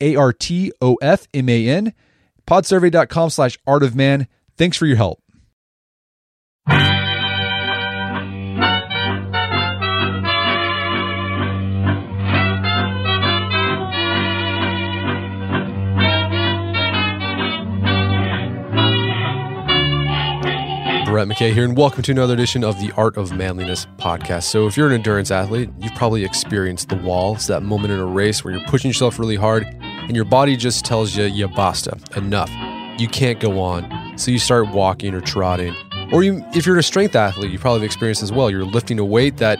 A R T O F M A N. Podsurvey.com slash art of man. Thanks for your help. Brett McKay here, and welcome to another edition of the Art of Manliness podcast. So, if you're an endurance athlete, you've probably experienced the wall. It's that moment in a race where you're pushing yourself really hard, and your body just tells you, "Ya basta, enough. You can't go on." So you start walking or trotting. Or you, if you're a strength athlete, you probably have experienced as well. You're lifting a weight that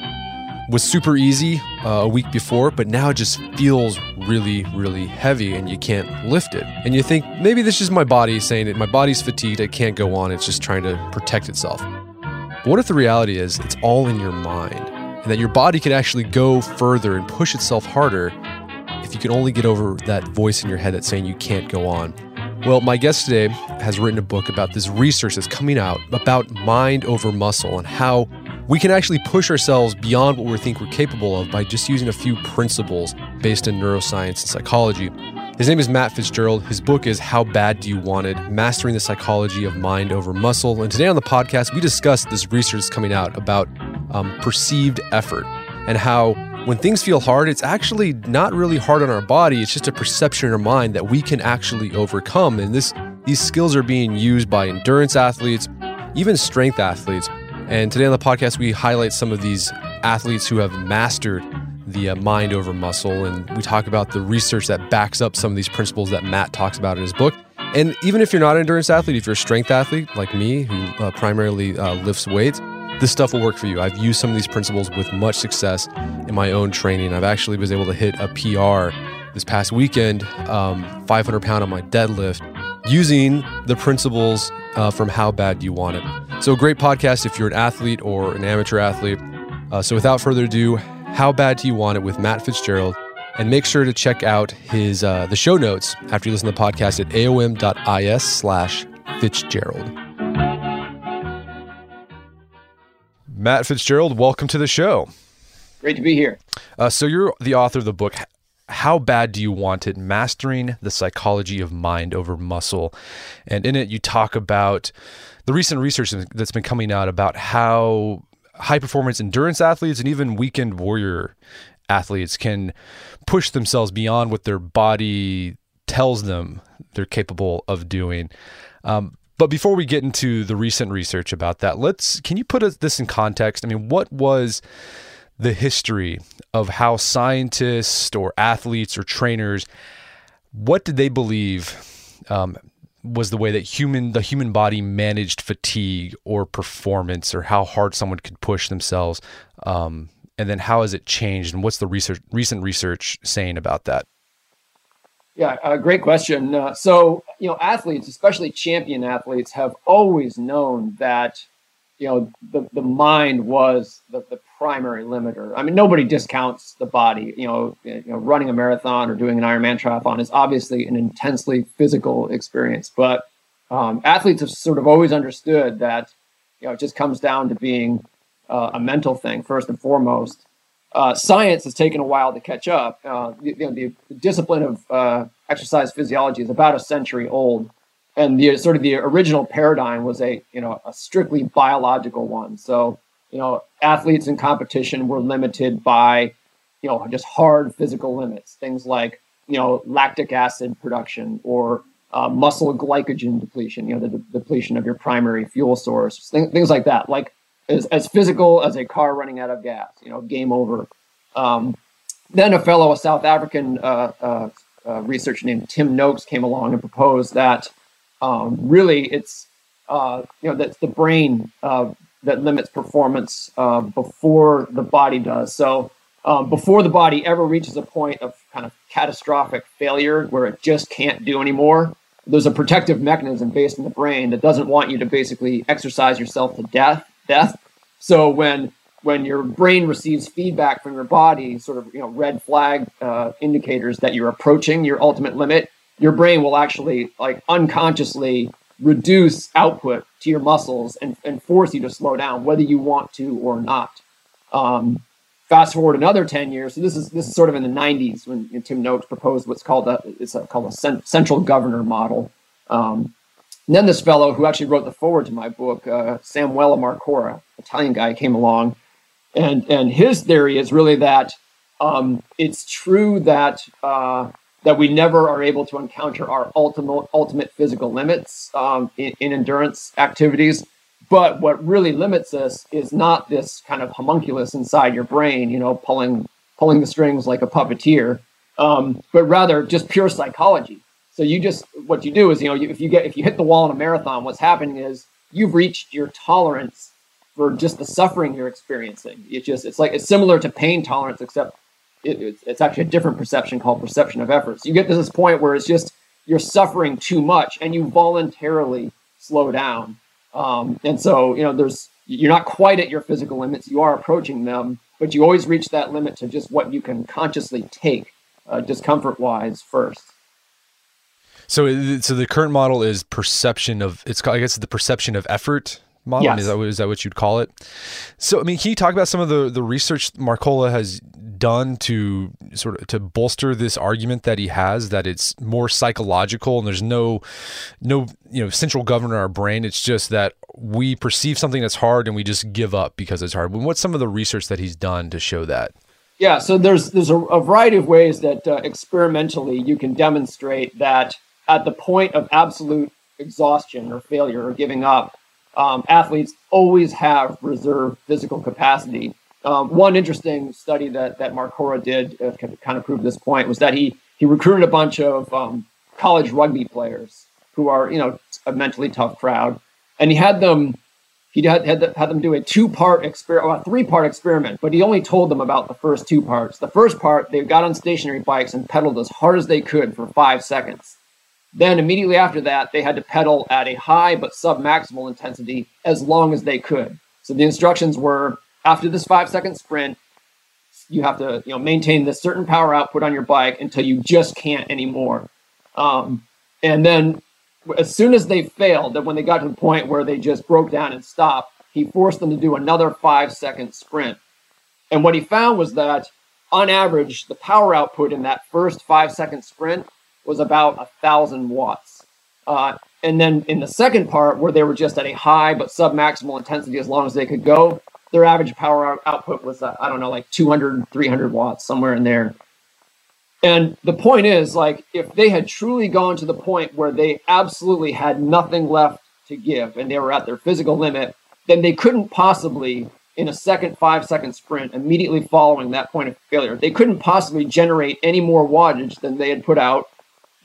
was super easy uh, a week before, but now it just feels really, really heavy and you can't lift it. And you think, maybe this is my body saying that my body's fatigued, it can't go on, it's just trying to protect itself. But what if the reality is it's all in your mind and that your body could actually go further and push itself harder if you can only get over that voice in your head that's saying you can't go on? Well, my guest today has written a book about this research that's coming out about mind over muscle and how we can actually push ourselves beyond what we think we're capable of by just using a few principles based in neuroscience and psychology. His name is Matt Fitzgerald. His book is How Bad Do You Want It? Mastering the Psychology of Mind Over Muscle. And today on the podcast, we discuss this research coming out about um, perceived effort and how when things feel hard, it's actually not really hard on our body. It's just a perception in our mind that we can actually overcome. And this these skills are being used by endurance athletes, even strength athletes. And today on the podcast, we highlight some of these athletes who have mastered the uh, mind over muscle. And we talk about the research that backs up some of these principles that Matt talks about in his book. And even if you're not an endurance athlete, if you're a strength athlete like me, who uh, primarily uh, lifts weights, this stuff will work for you. I've used some of these principles with much success in my own training. I've actually was able to hit a PR this past weekend, um, 500 pound on my deadlift, using the principles uh, from How Bad Do You Want It. So, great podcast if you're an athlete or an amateur athlete. Uh, so, without further ado, How Bad Do You Want It with Matt Fitzgerald. And make sure to check out his uh, the show notes after you listen to the podcast at aom.is slash Fitzgerald. Matt Fitzgerald, welcome to the show. Great to be here. Uh, so you're the author of the book how bad do you want it? Mastering the psychology of mind over muscle. And in it, you talk about the recent research that's been coming out about how high performance endurance athletes and even weekend warrior athletes can push themselves beyond what their body tells them they're capable of doing. Um, but before we get into the recent research about that, let's can you put this in context? I mean, what was the history of how scientists or athletes or trainers what did they believe um, was the way that human the human body managed fatigue or performance or how hard someone could push themselves um, and then how has it changed and what's the research recent research saying about that yeah uh, great question uh, so you know athletes especially champion athletes have always known that you know the, the mind was the, the primary limiter. I mean, nobody discounts the body. You know, you know, running a marathon or doing an Ironman triathlon is obviously an intensely physical experience. But um, athletes have sort of always understood that you know it just comes down to being uh, a mental thing first and foremost. Uh, science has taken a while to catch up. Uh, you know, the, the discipline of uh, exercise physiology is about a century old and the sort of the original paradigm was a you know a strictly biological one. So you know athletes in competition were limited by you know just hard physical limits, things like you know lactic acid production or uh, muscle glycogen depletion, you know the, the, depletion of your primary fuel source, things, things like that, like as, as physical as a car running out of gas, you know, game over. Um, then a fellow, a South African uh, uh, uh researcher named Tim Noakes came along and proposed that um, really it's uh, you know that's the brain uh, that limits performance uh, before the body does. So um, before the body ever reaches a point of kind of catastrophic failure where it just can't do anymore. There's a protective mechanism based in the brain that doesn't want you to basically exercise yourself to death. Death. So when when your brain receives feedback from your body, sort of you know red flag uh, indicators that you're approaching your ultimate limit, your brain will actually like unconsciously reduce output to your muscles and, and force you to slow down, whether you want to or not. Um, fast forward another 10 years. So this is this is sort of in the 90s when Tim Noakes proposed what's called a it's a, called a cent- central governor model. Um, and then this fellow who actually wrote the foreword to my book, uh, Samuele Marcora, Italian guy, came along, and and his theory is really that um, it's true that uh, that we never are able to encounter our ultimate ultimate physical limits um, in, in endurance activities but what really limits us is not this kind of homunculus inside your brain, you know, pulling pulling the strings like a puppeteer, um, but rather just pure psychology. So you just what you do is, you know, if you get if you hit the wall in a marathon, what's happening is you've reached your tolerance for just the suffering you're experiencing. It's just it's like it's similar to pain tolerance, except it, it's, it's actually a different perception called perception of effort. So you get to this point where it's just you're suffering too much, and you voluntarily slow down um, and so, you know, there's you're not quite at your physical limits. You are approaching them, but you always reach that limit to just what you can consciously take, uh, discomfort wise, first. So, so the current model is perception of it's. Called, I guess the perception of effort model. Yes. Is, that, is that what you'd call it? So, I mean, can you talk about some of the the research Marcora has done to sort of to bolster this argument that he has that it's more psychological and there's no no you know central governor in our brain it's just that we perceive something that's hard and we just give up because it's hard what's some of the research that he's done to show that yeah so there's there's a, a variety of ways that uh, experimentally you can demonstrate that at the point of absolute exhaustion or failure or giving up um, athletes always have reserve physical capacity um, one interesting study that that Marcora did uh, kind of proved this point was that he he recruited a bunch of um, college rugby players who are you know a mentally tough crowd, and he had them he had had, had them do a two part experiment, a three part experiment, but he only told them about the first two parts. The first part, they got on stationary bikes and pedaled as hard as they could for five seconds. Then immediately after that, they had to pedal at a high but sub maximal intensity as long as they could. So the instructions were after this five second sprint, you have to you know maintain this certain power output on your bike until you just can't anymore. Um, and then as soon as they failed, that when they got to the point where they just broke down and stopped, he forced them to do another five second sprint. And what he found was that on average, the power output in that first five second sprint was about a thousand watts. Uh, and then in the second part, where they were just at a high but sub maximal intensity as long as they could go, their average power output was uh, I don't know like 200 300 watts somewhere in there. And the point is like if they had truly gone to the point where they absolutely had nothing left to give and they were at their physical limit, then they couldn't possibly in a second 5 second sprint immediately following that point of failure. They couldn't possibly generate any more wattage than they had put out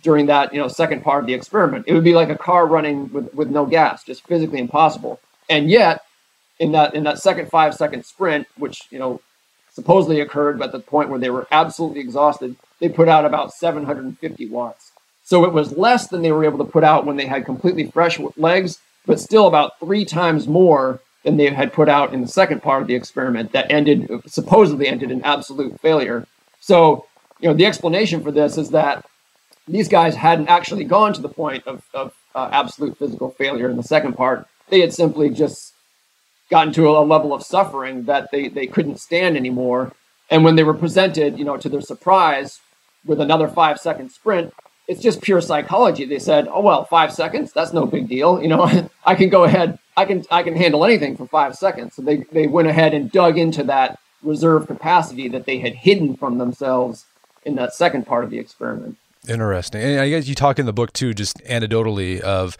during that, you know, second part of the experiment. It would be like a car running with, with no gas, just physically impossible. And yet, in that in that second five second sprint, which you know supposedly occurred at the point where they were absolutely exhausted, they put out about 750 watts. So it was less than they were able to put out when they had completely fresh legs, but still about three times more than they had put out in the second part of the experiment that ended supposedly ended in absolute failure. So you know the explanation for this is that these guys hadn't actually gone to the point of, of uh, absolute physical failure in the second part. They had simply just gotten to a level of suffering that they, they couldn't stand anymore. And when they were presented, you know, to their surprise with another five second sprint, it's just pure psychology. They said, "Oh well, five seconds, that's no big deal. You know, I can go ahead, I can I can handle anything for five seconds." So they they went ahead and dug into that reserve capacity that they had hidden from themselves in that second part of the experiment. Interesting. And I guess you talk in the book too, just anecdotally of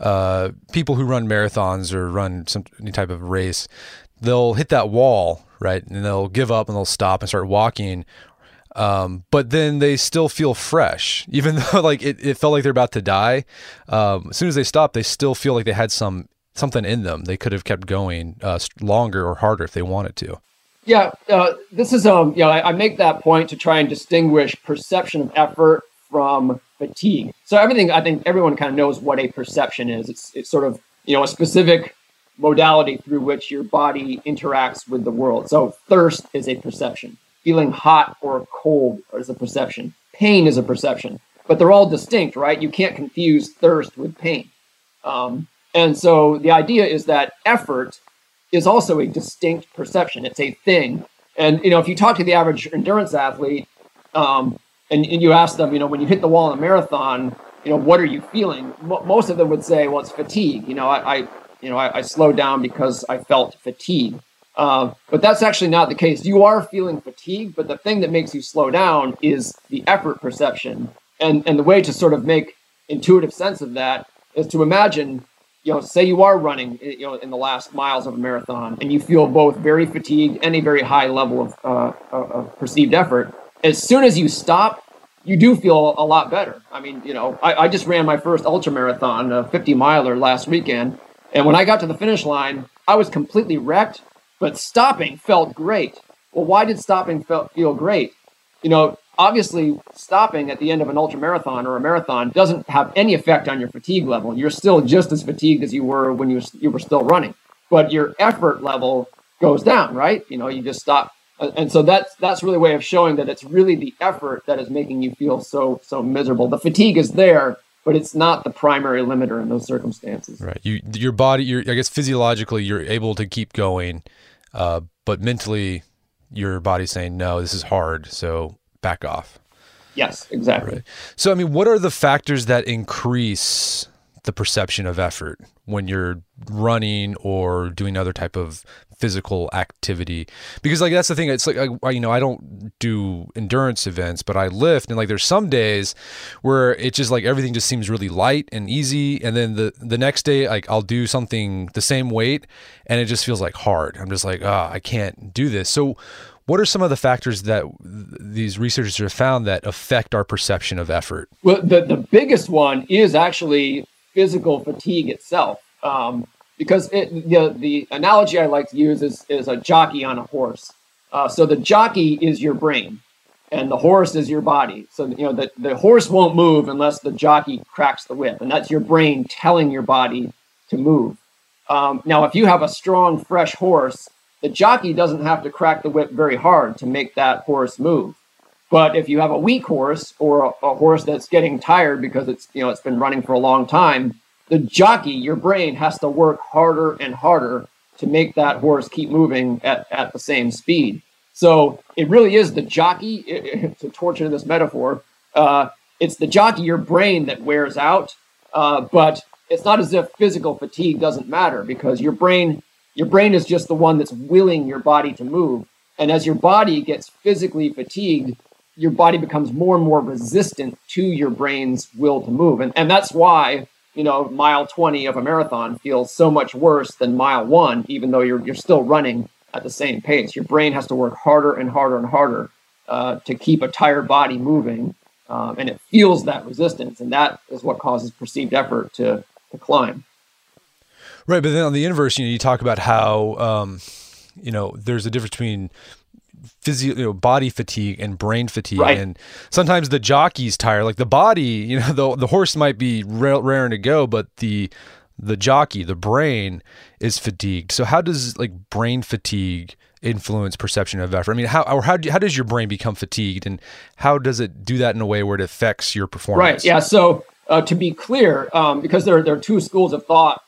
uh, people who run marathons or run some any type of race, they'll hit that wall, right? And they'll give up and they'll stop and start walking. Um, but then they still feel fresh, even though like it, it felt like they're about to die. Um, as soon as they stop, they still feel like they had some something in them. They could have kept going uh, longer or harder if they wanted to. Yeah, uh, this is um, you know, I, I, make that point to try and distinguish perception of effort from fatigue. So everything, I think everyone kind of knows what a perception is. It's it's sort of you know a specific modality through which your body interacts with the world. So thirst is a perception. Feeling hot or cold is a perception. Pain is a perception, but they're all distinct, right? You can't confuse thirst with pain. Um, and so the idea is that effort is also a distinct perception. It's a thing. And you know, if you talk to the average endurance athlete, um, and, and you ask them, you know, when you hit the wall in a marathon, you know, what are you feeling? M- most of them would say, well, it's fatigue. You know, I, I you know, I, I, slowed down because I felt fatigue. Uh, but that's actually not the case. You are feeling fatigue, but the thing that makes you slow down is the effort perception. And and the way to sort of make intuitive sense of that is to imagine you know, say you are running, you know, in the last miles of a marathon, and you feel both very fatigued and a very high level of, uh, of perceived effort. As soon as you stop, you do feel a lot better. I mean, you know, I, I just ran my first ultra marathon, a 50 miler last weekend, and when I got to the finish line, I was completely wrecked, but stopping felt great. Well, why did stopping feel great? You know, obviously stopping at the end of an ultra marathon or a marathon doesn't have any effect on your fatigue level. You're still just as fatigued as you were when you you were still running, but your effort level goes down, right? You know, you just stop. And so that's that's really a way of showing that it's really the effort that is making you feel so so miserable. The fatigue is there, but it's not the primary limiter in those circumstances. Right. You your body, your I guess physiologically, you're able to keep going, uh, but mentally, your body's saying no, this is hard. So back off. Yes, exactly. Right. So, I mean, what are the factors that increase the perception of effort when you're running or doing other type of physical activity. Because like that's the thing it's like I, you know i don't do endurance events but i lift and like there's some days where it just like everything just seems really light and easy and then the the next day like i'll do something the same weight and it just feels like hard. I'm just like ah oh, i can't do this. So what are some of the factors that these researchers have found that affect our perception of effort? Well, the, the biggest one is actually physical fatigue itself. Um, because it, the, the analogy I like to use is, is a jockey on a horse. Uh, so the jockey is your brain and the horse is your body. So, you know, the, the horse won't move unless the jockey cracks the whip. And that's your brain telling your body to move. Um, now, if you have a strong, fresh horse, the jockey doesn't have to crack the whip very hard to make that horse move. But if you have a weak horse or a, a, horse that's getting tired because it's you know it's been running for a long time, the jockey, your brain has to work harder and harder to make that horse keep moving at, at the same speed. So it really is the jockey, to torture this metaphor, uh, it's the jockey, your brain that wears out. Uh, but it's not as if physical fatigue doesn't matter because your brain your brain is just the one that's willing your body to move. And as your body gets physically fatigued, your body becomes more and more resistant to your brain's will to move. And, and that's why, you know, mile 20 of a marathon feels so much worse than mile one, even though you're, you're still running at the same pace. Your brain has to work harder and harder and harder uh, to keep a tired body moving. Um, and it feels that resistance. And that is what causes perceived effort to, to climb. Right, but then on the inverse, you know, you talk about how um, you know there's a difference between physio, you know, body fatigue and brain fatigue, right. and sometimes the jockey's tire. Like the body, you know, the the horse might be raring to go, but the the jockey, the brain, is fatigued. So how does like brain fatigue influence perception of effort? I mean, how or how do, how does your brain become fatigued, and how does it do that in a way where it affects your performance? Right. Yeah. So uh, to be clear, um, because there there are two schools of thought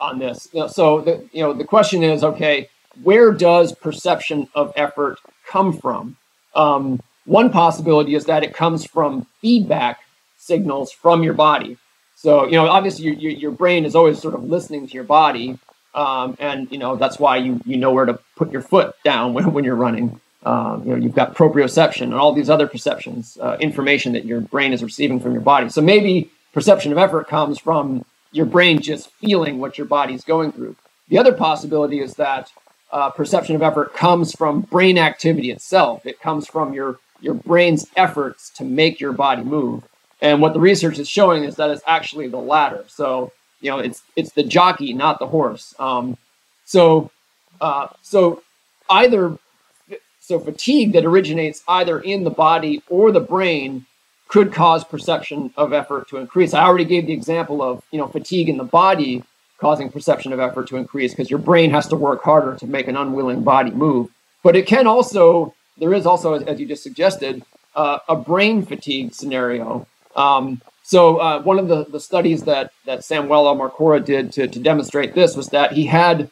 on this. So the you know the question is okay, where does perception of effort come from? Um, one possibility is that it comes from feedback signals from your body. So you know, obviously your, your, your brain is always sort of listening to your body, um, and you know that's why you you know where to put your foot down when, when you're running. Um, you know, you've got proprioception and all these other perceptions, uh, information that your brain is receiving from your body. So maybe perception of effort comes from your brain just feeling what your body's going through. The other possibility is that uh, perception of effort comes from brain activity itself. It comes from your your brain's efforts to make your body move. And what the research is showing is that it's actually the latter. So you know, it's it's the jockey, not the horse. Um, so uh, so either so fatigue that originates either in the body or the brain could cause perception of effort to increase. I already gave the example of you know fatigue in the body causing perception of effort to increase because your brain has to work harder to make an unwilling body move. But it can also there is also, as you just suggested, uh, a brain fatigue scenario. Um, so uh, one of the, the studies that that Samuele Marcora did to, to demonstrate this was that he had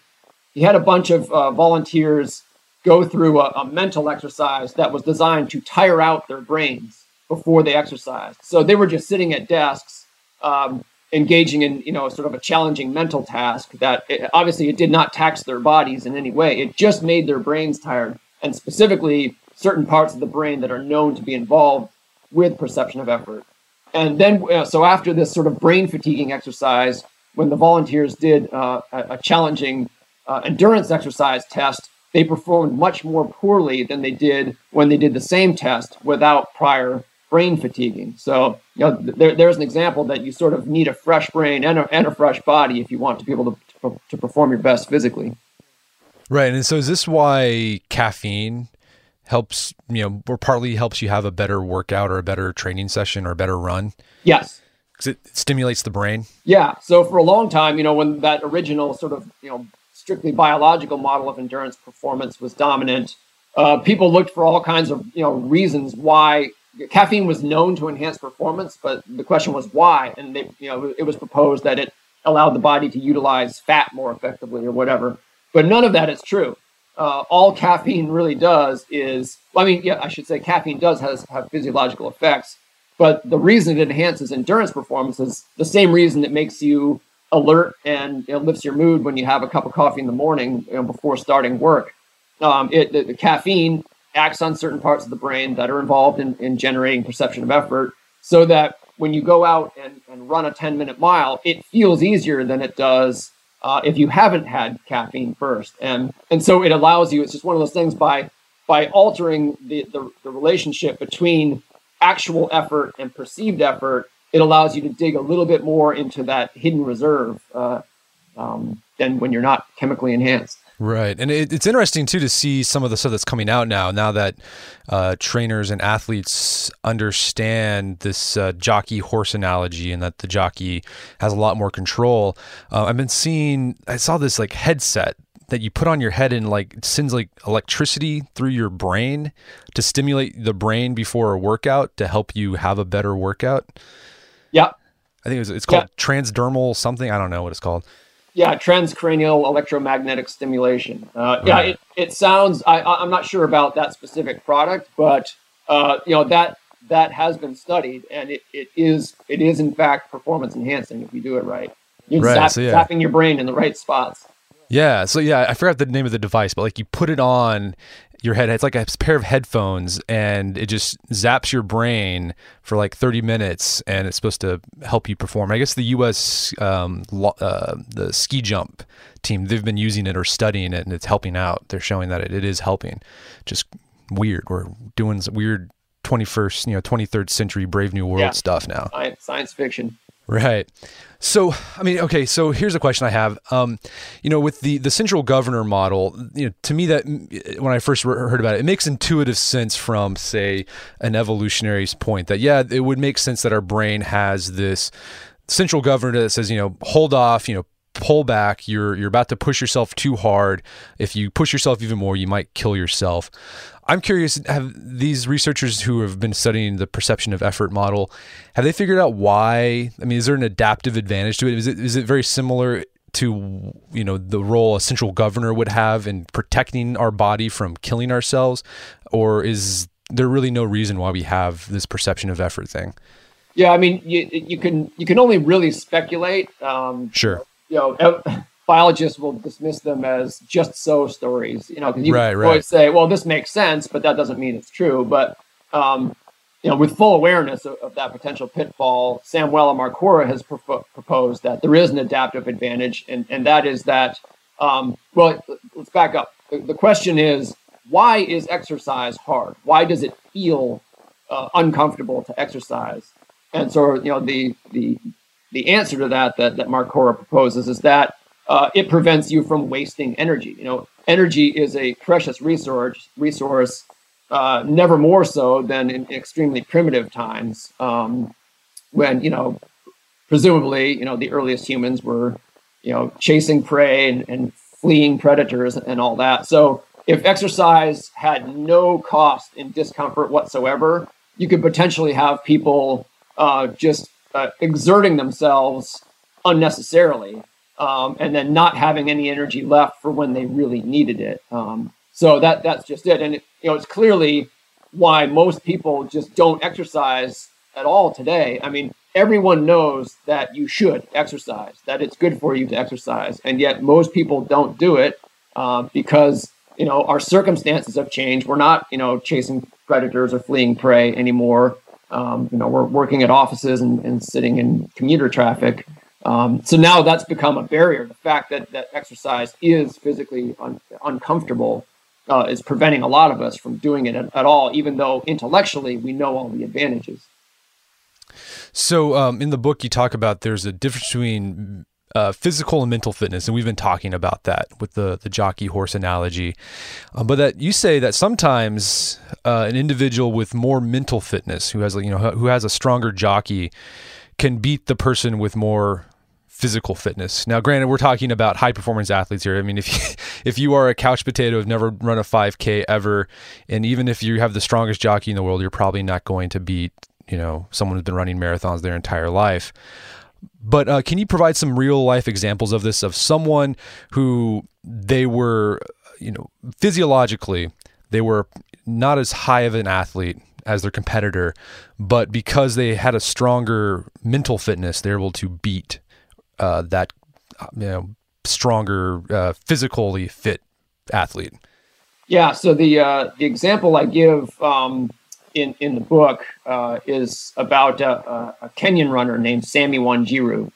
he had a bunch of uh, volunteers go through a, a, mental exercise that was designed to tire out their brains before they exercised. So they were just sitting at desks, um, engaging in you know sort of a challenging mental task that it, obviously it did not tax their bodies in any way. It just made their brains tired, and specifically certain parts of the brain that are known to be involved with perception of effort. And then, uh, so after this sort of brain fatiguing exercise, when the volunteers did uh, a, a, challenging uh, endurance exercise test, they performed much more poorly than they did when they did the same test without prior brain fatiguing. So, you know, there, there's an example that you sort of need a fresh brain and a, and a fresh body if you want to be able to, to perform your best physically. Right. And so, is this why caffeine helps you know or partly helps you have a better workout or a better training session or a better run yes because it stimulates the brain yeah so for a long time you know when that original sort of you know strictly biological model of endurance performance was dominant uh, people looked for all kinds of you know reasons why caffeine was known to enhance performance but the question was why and they, you know it was proposed that it allowed the body to utilize fat more effectively or whatever but none of that is true uh, all caffeine really does is, I mean, yeah, I should say caffeine does has have physiological effects, but the reason it enhances endurance performance is the same reason it makes you alert and it lifts your mood when you have a cup of coffee in the morning you know, before starting work. Um, it the, the, caffeine acts on certain parts of the brain that are involved in, in generating perception of effort, so that when you go out and, and run a 10 minute mile, it feels easier than it does uh, if you haven't had caffeine first. And and so it allows you. It's just one of those things by by altering the, the, the relationship between actual effort and perceived effort. It allows you to dig a little bit more into that hidden reserve uh, um, than when you're not chemically enhanced. Right. And it, it's interesting, too, to see some of the stuff that's coming out now, now that uh, trainers and athletes understand this uh, jockey horse analogy and that the jockey has a lot more control. Uh, I've been seeing, I saw this like headset that you put on your head and like sends like electricity through your brain to stimulate the brain before a workout to help you have a better workout. Yeah. I think it was, it's called yeah. transdermal something. I don't know what it's called. Yeah, transcranial electromagnetic stimulation. Uh, yeah, it, it sounds. I, I'm not sure about that specific product, but uh, you know that that has been studied, and it, it is it is in fact performance enhancing if you do it right. You're right, zap, so yeah. zapping your brain in the right spots. Yeah. So yeah, I forgot the name of the device, but like you put it on your head. It's like a pair of headphones, and it just zaps your brain for like 30 minutes, and it's supposed to help you perform. I guess the U.S. Um, uh, the ski jump team they've been using it or studying it, and it's helping out. They're showing that it, it is helping. Just weird. We're doing weird 21st, you know, 23rd century Brave New World yeah. stuff now. Science, science fiction. Right. So, I mean, okay. So here's a question I have. Um, you know, with the the central governor model, you know, to me that when I first heard about it, it makes intuitive sense from, say, an evolutionary point that yeah, it would make sense that our brain has this central governor that says, you know, hold off, you know, pull back. You're you're about to push yourself too hard. If you push yourself even more, you might kill yourself. I'm curious, have these researchers who have been studying the perception of effort model, have they figured out why? I mean, is there an adaptive advantage to it? Is it is it very similar to you know the role a central governor would have in protecting our body from killing ourselves, or is there really no reason why we have this perception of effort thing? Yeah, I mean, you you can you can only really speculate. Um, sure. You know, biologists will dismiss them as just so stories, you know, because you right, always right. say, well, this makes sense, but that doesn't mean it's true. But, um, you know, with full awareness of, of that potential pitfall, Samuele Marcora has pro- proposed that there is an adaptive advantage, and, and that is that, um, well, let's back up. The, the, question is, why is exercise hard? Why does it feel uh, uncomfortable to exercise? And so, you know, the the the answer to that that that Marcora proposes is that uh, it prevents you from wasting energy. You know, energy is a precious resource. Resource, uh, never more so than in extremely primitive times, um, when you know, presumably, you know, the earliest humans were, you know, chasing prey and, and fleeing predators and all that. So if exercise had no cost in discomfort whatsoever, you could potentially have people uh, just uh, exerting themselves unnecessarily um, and then not having any energy left for when they really needed it. Um, so that that's just it, and it, you know it's clearly why most people just don't exercise at all today. I mean, everyone knows that you should exercise, that it's good for you to exercise, and yet most people don't do it uh, because you know our circumstances have changed. We're not you know chasing predators or fleeing prey anymore. Um, you know, we're working at offices and, and sitting in commuter traffic. Um, so now that's become a barrier. The fact that that exercise is physically un- uncomfortable uh, is preventing a lot of us from doing it at, at, all, even though intellectually we know all the advantages. So um, in the book, you talk about there's a difference between uh, physical and mental fitness, and we've been talking about that with the the jockey horse analogy. Um, but that you say that sometimes uh, an individual with more mental fitness, who has you know who has a stronger jockey, can beat the person with more physical fitness. Now, granted, we're talking about high performance athletes here. I mean, if you, if you are a couch potato who've never run a 5K ever, and even if you have the strongest jockey in the world, you're probably not going to beat you know someone who's been running marathons their entire life. But uh, can you provide some real life examples of this of someone who they were, you know, physiologically they were not as high of an athlete as their competitor, but because they had a stronger mental fitness, they're able to beat uh, that you know stronger uh, physically fit athlete. Yeah. So the uh, the example I give um, in in the book uh, is about a, a, Kenyan runner named Sammy Wanjiru.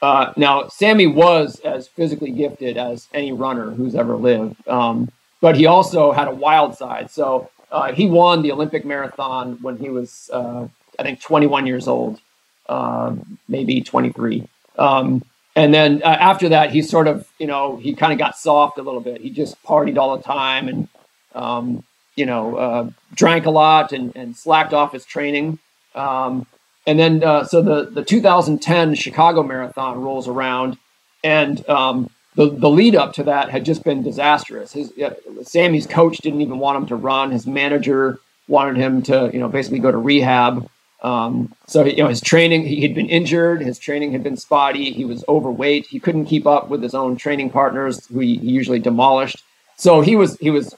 Uh, now, Sammy was as physically gifted as any runner who's ever lived, um, but he also had a wild side. So uh, he won the Olympic marathon when he was, uh, I think, 21 years old, um, maybe 23. Um, and then uh, after that, he sort of, you know, he kind of got soft a little bit. He just partied all the time and um, you know, uh, drank a lot and, and slacked off his training. Um, and then, uh, so the, the 2010 Chicago Marathon rolls around, and um, the, the lead up to that had just been disastrous. His uh, Sammy's coach didn't even want him to run. His manager wanted him to, you know, basically go to rehab. Um, so you know his training, he had been injured. His training had been spotty. He was overweight. He couldn't keep up with his own training partners, who he, he usually demolished. So he was he was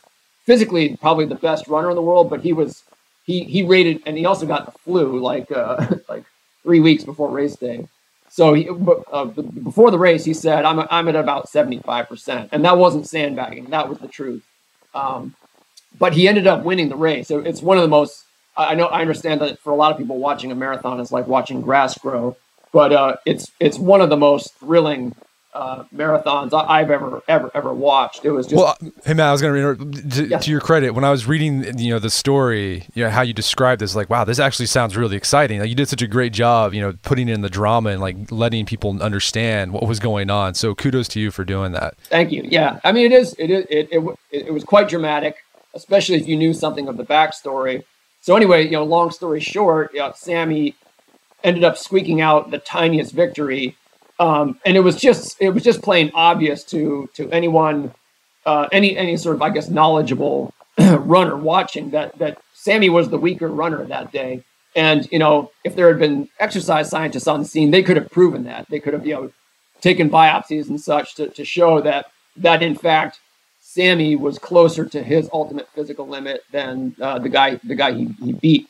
physically probably the best runner in the world, but he was he he rated and he also got the flu like uh, like three weeks before race day. So he, uh, before the race, he said, "I'm I'm at about 75 percent," and that wasn't sandbagging. That was the truth. Um, but he ended up winning the race. So it's one of the most. I know I understand that for a lot of people, watching a marathon is like watching grass grow, but uh, it's it's one of the most thrilling uh, marathons I've ever ever ever watched. It was just well. Hey Matt, I was going to to, yes. to your credit when I was reading you know the story, you know how you described this. Like, wow, this actually sounds really exciting. Like, you did such a great job, you know, putting in the drama and like letting people understand what was going on. So kudos to you for doing that. Thank you. Yeah, I mean it is it is it it, it, it was quite dramatic, especially if you knew something of the backstory. So anyway, you know, long story short, you know, Sammy ended up squeaking out the tiniest victory um, and it was just it was just plain obvious to to anyone uh, any any sort of I guess knowledgeable runner watching that that Sammy was the weaker runner that day. And you know, if there had been exercise scientists on the scene, they could have proven that. They could have you know taken biopsies and such to, to show that that in fact Sammy was closer to his ultimate physical limit than uh, the guy the guy he, he beat.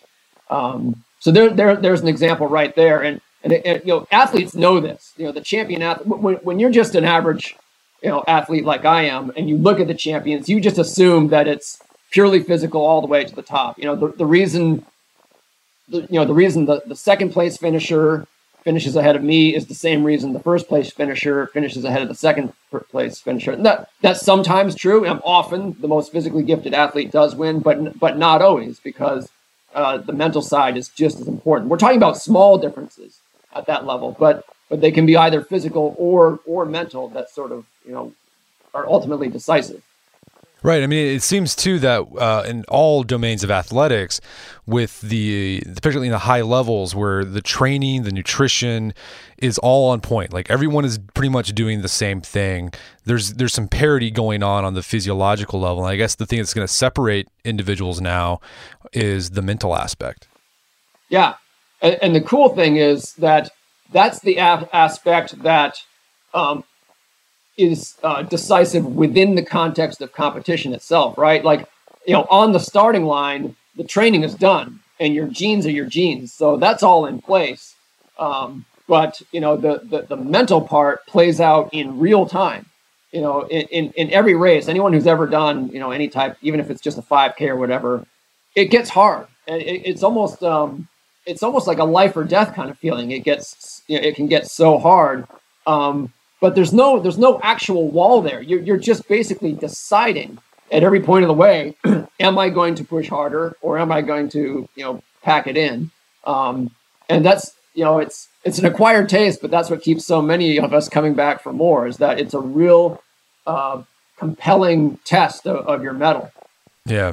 Um, so there, there there's an example right there. And and, you know, athletes know this. You know, the champion athlete. When, when you're just an average, you know, athlete like I am, and you look at the champions, you just assume that it's purely physical all the way to the top. You know, the, the reason, the, you know, the reason the, the second place finisher finishes ahead of me is the same reason the first place finisher finishes ahead of the second place finisher. And that that's sometimes true. And often the most physically gifted athlete does win, but but not always because uh, the mental side is just as important. We're talking about small differences at that level, but but they can be either physical or or mental that sort of you know are ultimately decisive. Right. I mean, it seems too that uh, in all domains of athletics, with the particularly in the high levels where the training, the nutrition is all on point. Like everyone is pretty much doing the same thing. There's there's some parity going on on the physiological level. And I guess the thing that's going to separate individuals now is the mental aspect. Yeah, and, and the cool thing is that that's the a- aspect that um, is uh, decisive within the context of competition itself, right? Like, you know, on the starting line, the training is done and your genes are your genes. So that's all in place. Um, but, you know, the, the, the, mental part plays out in real time. You know, in, in, in every race, anyone who's ever done, you know, any type, even if it's just a 5K or whatever, it gets hard. It, it's almost, um, it's almost like a life or death kind of feeling. It gets, you know, it can get so hard. Um, but there's no there's no actual wall there. You're you're just basically deciding at every point of the way, am I going to push harder or am I going to you know pack it in? Um, and that's you know it's it's an acquired taste, but that's what keeps so many of us coming back for more. Is that it's a real uh, compelling test of, of your mettle. Yeah,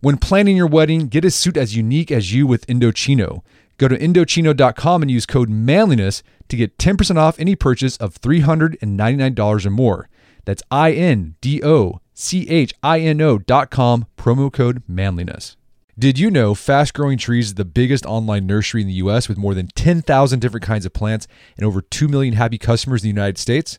When planning your wedding, get a suit as unique as you with Indochino. Go to Indochino.com and use code manliness to get 10% off any purchase of $399 or more. That's I N D O C H I N O.com, promo code manliness. Did you know Fast Growing Trees is the biggest online nursery in the US with more than 10,000 different kinds of plants and over 2 million happy customers in the United States?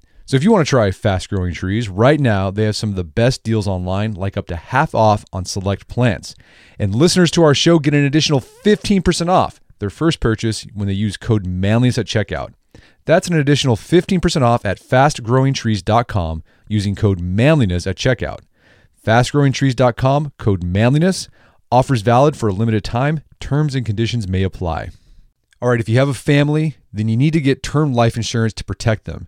So if you want to try fast growing trees, right now they have some of the best deals online, like up to half off on select plants. And listeners to our show get an additional 15% off their first purchase when they use code manliness at checkout. That's an additional 15% off at fastgrowingtrees.com using code manliness at checkout. Fastgrowingtrees.com, code manliness. Offers valid for a limited time. Terms and conditions may apply. All right, if you have a family, then you need to get term life insurance to protect them.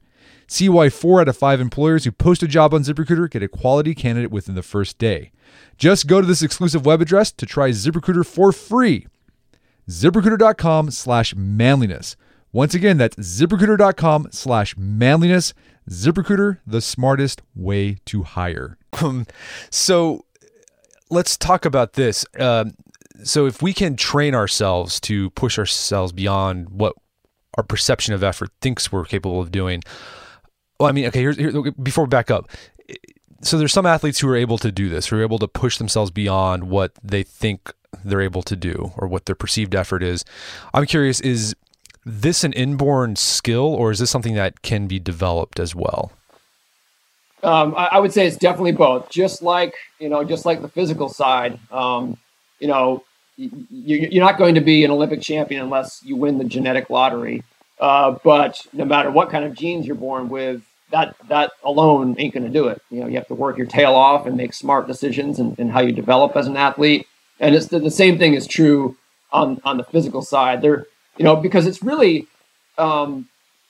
See why four out of five employers who post a job on ZipRecruiter get a quality candidate within the first day. Just go to this exclusive web address to try ZipRecruiter for free. ZipRecruiter.com slash manliness. Once again, that's ziprecruiter.com slash manliness. ZipRecruiter, the smartest way to hire. Um, so let's talk about this. Um, so if we can train ourselves to push ourselves beyond what our perception of effort thinks we're capable of doing. Well, I mean, okay, here's, here, before we back up. So there's some athletes who are able to do this, who are able to push themselves beyond what they think they're able to do or what their perceived effort is. I'm curious, is this an inborn skill or is this something that can be developed as well? Um, I, I, would say it's definitely both. Just like you know, just like the physical side, um, you know, you, are not going to be an Olympic champion unless you win the genetic lottery. Uh, but no matter what kind of genes you're born with, that that alone ain't going to do it. You know, you have to work your tail off and make smart decisions and, how you develop as an athlete. And it's the, the same thing is true on on the physical side. There, you know, because it's really, um,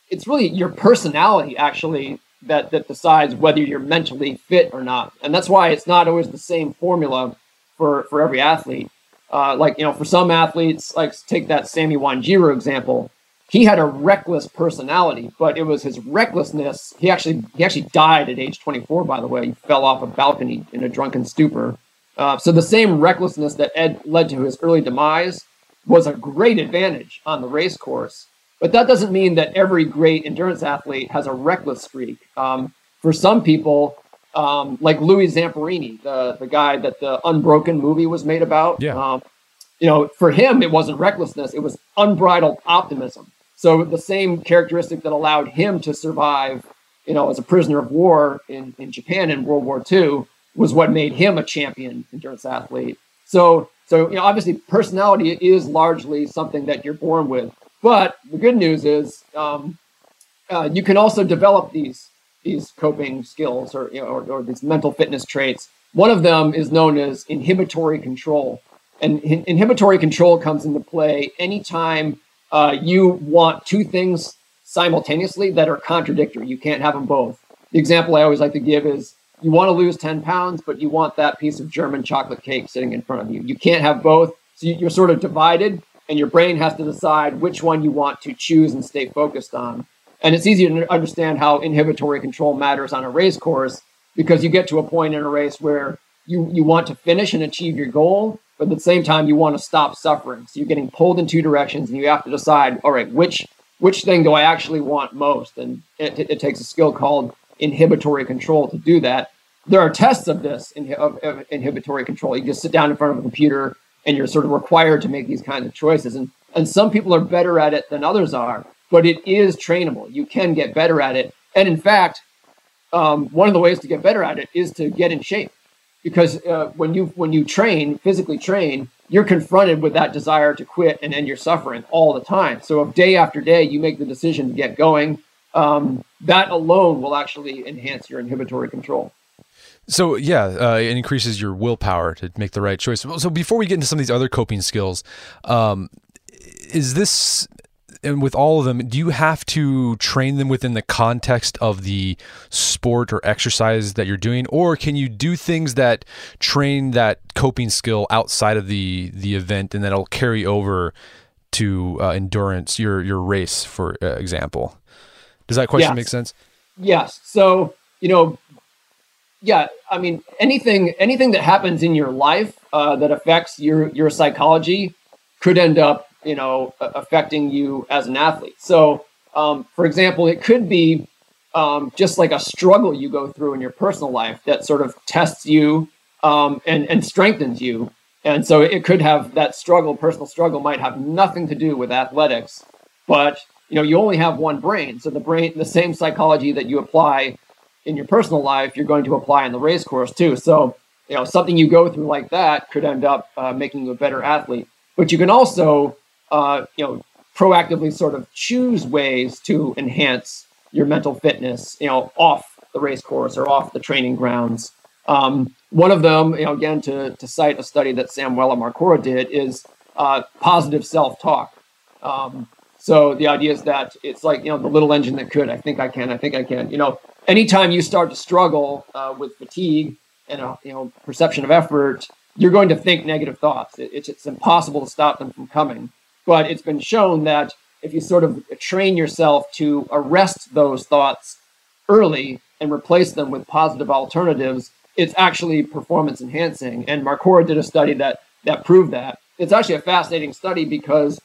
it's really your personality actually that that decides whether you're mentally fit or not. And that's why it's not always the same formula for for every athlete. Uh, like you know, for some athletes, like take that Sammy Wanjiru example. He had a reckless personality, but it was his recklessness. He actually he actually died at age 24. By the way, he fell off a balcony in a drunken stupor. Uh, so the same recklessness that Ed led to his early demise was a great advantage on the race course. But that doesn't mean that every great endurance athlete has a reckless streak. Um, for some people, um, like Louis Zamperini, the the guy that the Unbroken movie was made about. Yeah. Um, you know, for him, it wasn't recklessness; it was unbridled optimism. So the same characteristic that allowed him to survive, you know, as a prisoner of war in, in Japan in World War II was what made him a champion endurance athlete. So, so you know, obviously, personality is largely something that you're born with. But the good news is, um, uh, you can also develop these these coping skills or, you know, or, or these mental fitness traits. One of them is known as inhibitory control. And in- inhibitory control comes into play anytime uh, you want two things simultaneously that are contradictory. You can't have them both. The example I always like to give is you want to lose 10 pounds, but you want that piece of German chocolate cake sitting in front of you. You can't have both. So you're sort of divided, and your brain has to decide which one you want to choose and stay focused on. And it's easy to understand how inhibitory control matters on a race course because you get to a point in a race where you, you want to finish and achieve your goal, but at the same time you want to stop suffering. So you're getting pulled in two directions and you have to decide, all right, which which thing do I actually want most? And it, it, takes a skill called inhibitory control to do that. There are tests of this in, of, of inhibitory control. You just sit down in front of a computer and you're sort of required to make these kinds of choices. And and some people are better at it than others are but it is trainable. You can get better at it. And in fact, um, one of the ways to get better at it is to get in shape, because uh, when you when you train physically train, you're confronted with that desire to quit, and end you're suffering all the time. So if day after day you make the decision to get going, um, that alone will actually enhance your inhibitory control. So yeah, uh, it increases your willpower to make the right choice. So before we get into some of these other coping skills, um, is this and with all of them, do you have to train them within the context of the sport or exercise that you're doing, or can you do things that train that coping skill outside of the the event, and that'll carry over to uh, endurance, your your race, for uh, example? Does that question yes. make sense? Yes. So you know, yeah. I mean, anything anything that happens in your life uh, that affects your your psychology could end up you know, affecting you as an athlete. So, um, for example, it could be um, just like a struggle you go through in your personal life that sort of tests you um, and, and strengthens you. And so it could have that struggle, personal struggle might have nothing to do with athletics, but you know, you only have one brain. So the brain, the same psychology that you apply in your personal life, you're going to apply in the race course too. So, you know, something you go through like that could end up uh, making you a better athlete. But you can also, uh, you know, proactively sort of choose ways to enhance your mental fitness, you know, off the race course or off the training grounds. Um, one of them, you know, again, to, to cite a study that Samuele Marcora did, is uh, positive self talk. Um, so the idea is that it's like, you know, the little engine that could, I think I can, I think I can. You know, anytime you start to struggle uh, with fatigue and, a, you know, perception of effort, you're going to think negative thoughts. It, it's, it's impossible to stop them from coming. But it's been shown that if you sort of train yourself to arrest those thoughts early and replace them with positive alternatives, it's actually performance enhancing. And Marcora did a study that that proved that. It's actually a fascinating study because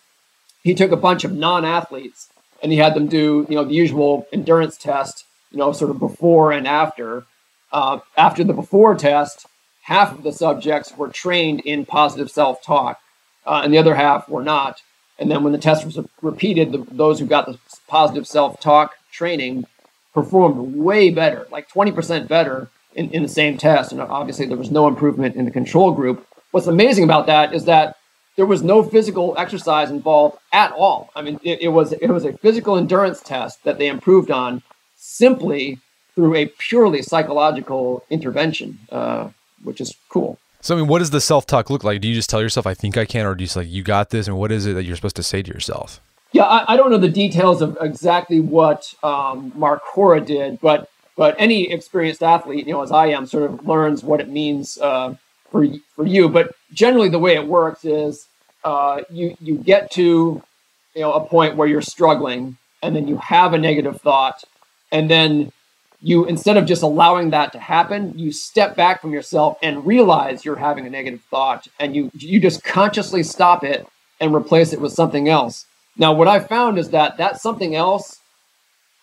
he took a bunch of non-athletes and he had them do, you know, the usual endurance test, you know, sort of before and after. Uh, after the before test, half of the subjects were trained in positive self-talk, uh, and the other half were not. And then when the test was repeated, the, those who got the positive self-talk training performed way better, like 20% better in, in the same test. And obviously, there was no improvement in the control group. What's amazing about that is that there was no physical exercise involved at all. I mean, it, it was it was a physical endurance test that they improved on simply through a purely psychological intervention, uh, which is cool. So, I mean, what does the self talk look like? Do you just tell yourself, I think I can, or do you just like, you got this? And what is it that you're supposed to say to yourself? Yeah, I, I don't know the details of exactly what um, Marcora did, but but any experienced athlete, you know, as I am, sort of learns what it means uh, for for you. But generally, the way it works is uh, you you get to you know a point where you're struggling, and then you have a negative thought, and then you instead of just allowing that to happen, you step back from yourself and realize you're having a negative thought, and you you just consciously stop it and replace it with something else. Now, what I found is that that something else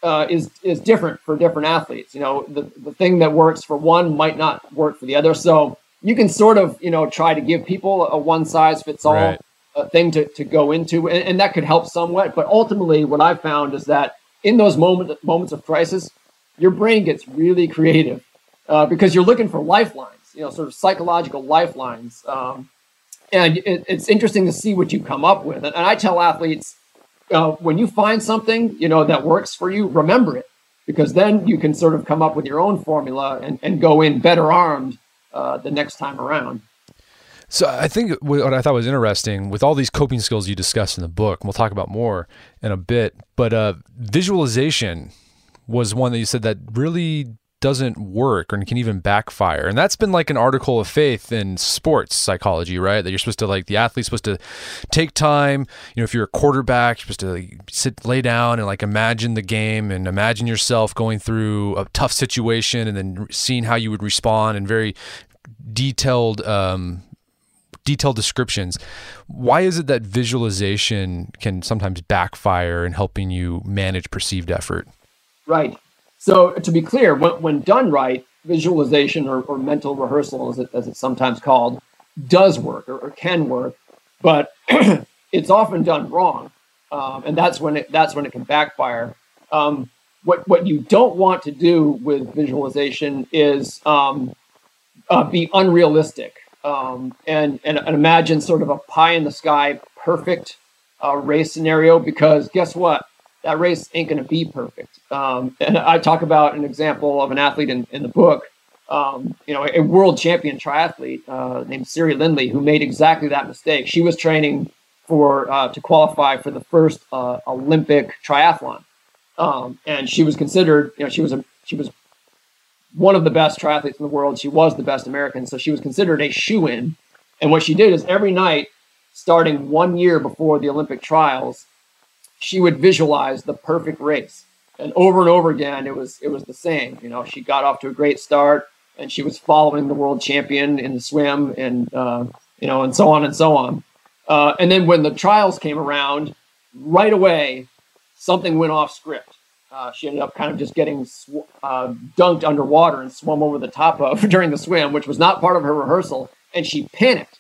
uh, is is different for different athletes. You know, the the thing that works for one might not work for the other. So you can sort of you know try to give people a one size fits all right. uh, thing to to go into, and, and that could help somewhat. But ultimately, what I've found is that in those moment moments of crisis, your brain gets really creative uh, because you're looking for lifelines. You know, sort of psychological lifelines. Um, and it, it's interesting to see what you come up with. And, and I tell athletes uh, when you find something you know that works for you, remember it because then you can sort of come up with your own formula and, and go in better armed uh, the next time around. So I think what I thought was interesting with all these coping skills you discussed in the book, and we'll talk about more in a bit, but uh, visualization was one that you said that really doesn't work and can even backfire. And that's been like an article of faith in sports psychology, right? That you're supposed to like the athlete's supposed to take time. You know, if you're a quarterback, you're supposed to like, sit, lay down and like imagine the game and imagine yourself going through a tough situation and then seeing how you would respond and very detailed um, detailed descriptions. Why is it that visualization can sometimes backfire in helping you manage perceived effort? Right. So to be clear, when, when done right, visualization or, or mental rehearsal, as, it, as it's sometimes called, does work or, or can work, but it's often done wrong, um, and that's when it that's when it can backfire. Um, what what you don't want to do with visualization is um, uh, be unrealistic um, and, and, and imagine sort of a pie in the sky perfect uh, race scenario because guess what that race ain't going to be perfect. Um, and I talk about an example of an athlete in, in the book, um, you know, a world champion triathlete uh, named Siri Lindley, who made exactly that mistake. She was training for uh, to qualify for the first uh, Olympic triathlon, um, and she was considered, you know, she was a she was one of the best triathletes in the world. She was the best American, so she was considered a shoe in. And what she did is every night, starting one year before the Olympic trials, she would visualize the perfect race. And over and over again, it was it was the same. You know, she got off to a great start, and she was following the world champion in the swim, and uh, you know, and so on and so on. Uh, and then when the trials came around, right away, something went off script. Uh, she ended up kind of just getting sw- uh, dunked underwater and swum over the top of during the swim, which was not part of her rehearsal, and she panicked.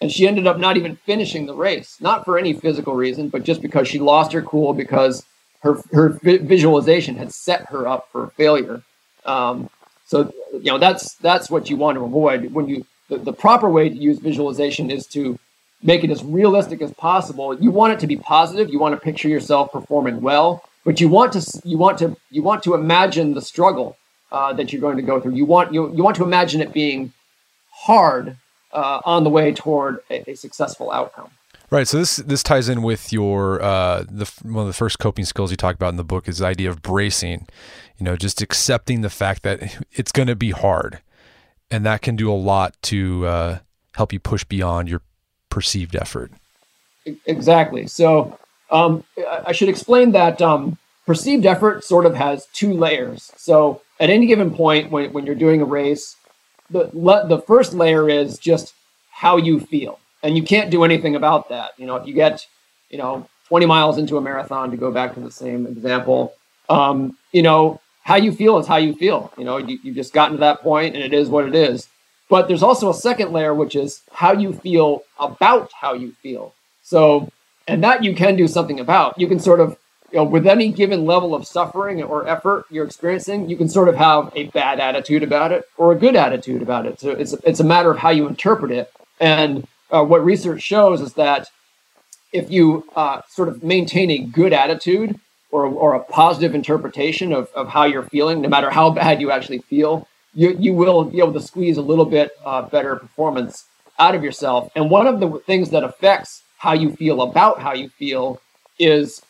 And she ended up not even finishing the race, not for any physical reason, but just because she lost her cool because her her visualization had set her up for failure. Um, so you know that's that's what you want to avoid when you the, the proper way to use visualization is to make it as realistic as possible. You want it to be positive. You want to picture yourself performing well, but you want to you want to you want to imagine the struggle uh, that you're going to go through. You want you you want to imagine it being hard uh, on the way toward a, a, successful outcome. Right. So this this ties in with your uh, the one of the first coping skills you talk about in the book is the idea of bracing. You know, just accepting the fact that it's going to be hard, and that can do a lot to uh, help you push beyond your perceived effort. Exactly. So um, I should explain that um, perceived effort sort of has two layers. So at any given point when, when you're doing a race, the the first layer is just how you feel, and you can't do anything about that. You know, if you get you know 20 miles into a marathon, to go back to the same example, um, you know how you feel is how you feel. You know, you, you've just gotten to that point, and it is what it is. But there's also a second layer, which is how you feel about how you feel. So, and that you can do something about. You can sort of you know, with any given level of suffering or effort you're experiencing, you can sort of have a bad attitude about it or a good attitude about it. So it's it's a matter of how you interpret it. And uh, what research shows is that if you uh, sort of maintain a good attitude or, or a positive interpretation of, of how you're feeling, no matter how bad you actually feel, you, you will be able to squeeze a little bit uh, better performance out of yourself. And one of the things that affects how you feel about how you feel is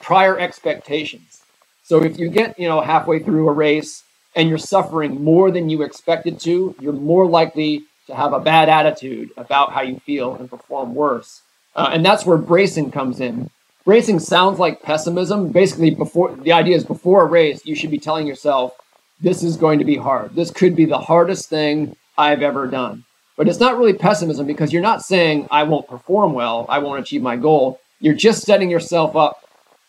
prior expectations. So if you get, you know, halfway through a race and you're suffering more than you expected to, you're more likely to have a bad attitude about how you feel and perform worse. Uh, and that's where bracing comes in. Bracing sounds like pessimism. Basically, before the idea is before a race, you should be telling yourself, this is going to be hard. This could be the hardest thing I've ever done. But it's not really pessimism because you're not saying, I won't perform well, I won't achieve my goal. You're just setting yourself up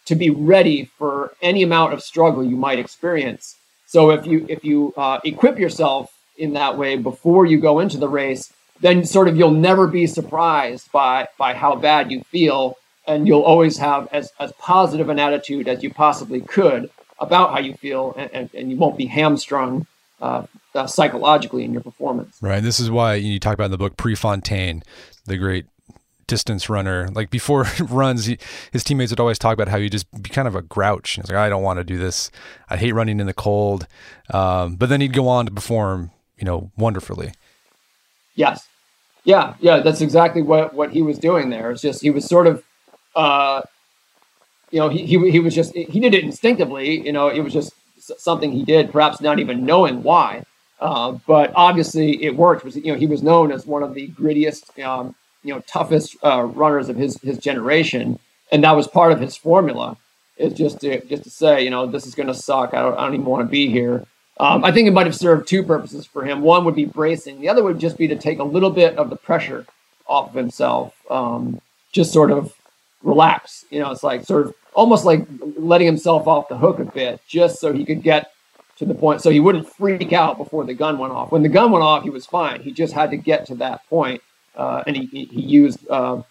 to be ready for any amount of struggle you might experience. So if you if you uh, equip yourself in that way before you go into the race, then sort of you'll never be surprised by by how bad you feel, and you'll always have as as positive an attitude as you possibly could about how you feel, and, and, and you won't be hamstrung uh, uh, psychologically in your performance. Right. This is why you talk about in the book Prefontaine, the great distance runner. Like before runs, he, his teammates would always talk about how he just be kind of a grouch. He's like, I don't want to do this. I hate running in the cold. Um, but then he'd go on to perform, you know, wonderfully. Yes. Yeah. Yeah. That's exactly what, what he was doing there. It's just, he was sort of, uh, you know, he, he, he was just, he did it instinctively, you know, it was just something he did, perhaps not even knowing why. Uh, but obviously it worked. Was you know he was known as one of the grittiest, um, you know toughest uh, runners of his his generation, and that was part of his formula. Is just to just to say, you know, this is going to suck. I don't, I don't even want to be here. Um, I think it might have served two purposes for him. One would be bracing. The other would just be to take a little bit of the pressure off of himself. Um, just sort of relax. You know, it's like sort of almost like letting himself off the hook a bit, just so he could get to the point, so he wouldn't freak out before the gun went off. When the gun went off, he was fine. He just had to get to that point uh, and he, he used uh,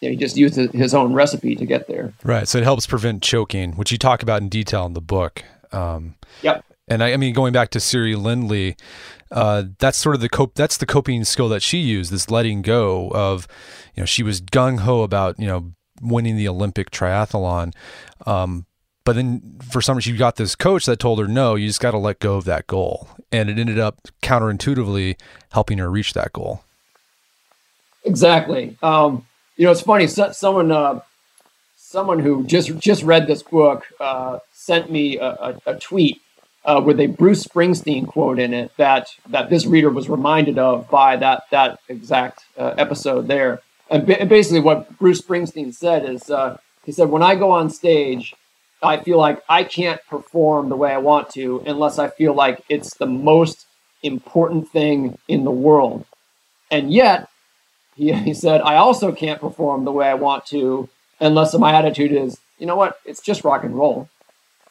you know, he just used his own recipe to get there. Right. So it helps prevent choking, which you talk about in detail in the book. Um, yep. And I, I, mean, going back to Siri Lindley, uh, that's sort of the cope. That's the coping skill that she used. This letting go of, you know, she was gung ho about you know winning the Olympic triathlon. Um, but then for some reason, she got this coach that told her, no, you just got to let go of that goal. And it ended up counterintuitively helping her reach that goal. Exactly. Um, you know, it's funny. So, someone, uh, someone who just just read this book uh, sent me a, a, a tweet uh, with a Bruce Springsteen quote in it that that this reader was reminded of by that that exact uh, episode there. And, b- basically, what Bruce Springsteen said is, uh, he said, "When I go on stage, I feel like I can't perform the way I want to unless I feel like it's the most important thing in the world. And yet, he, he said, I also can't perform the way I want to unless my attitude is, you know what, it's just rock and roll.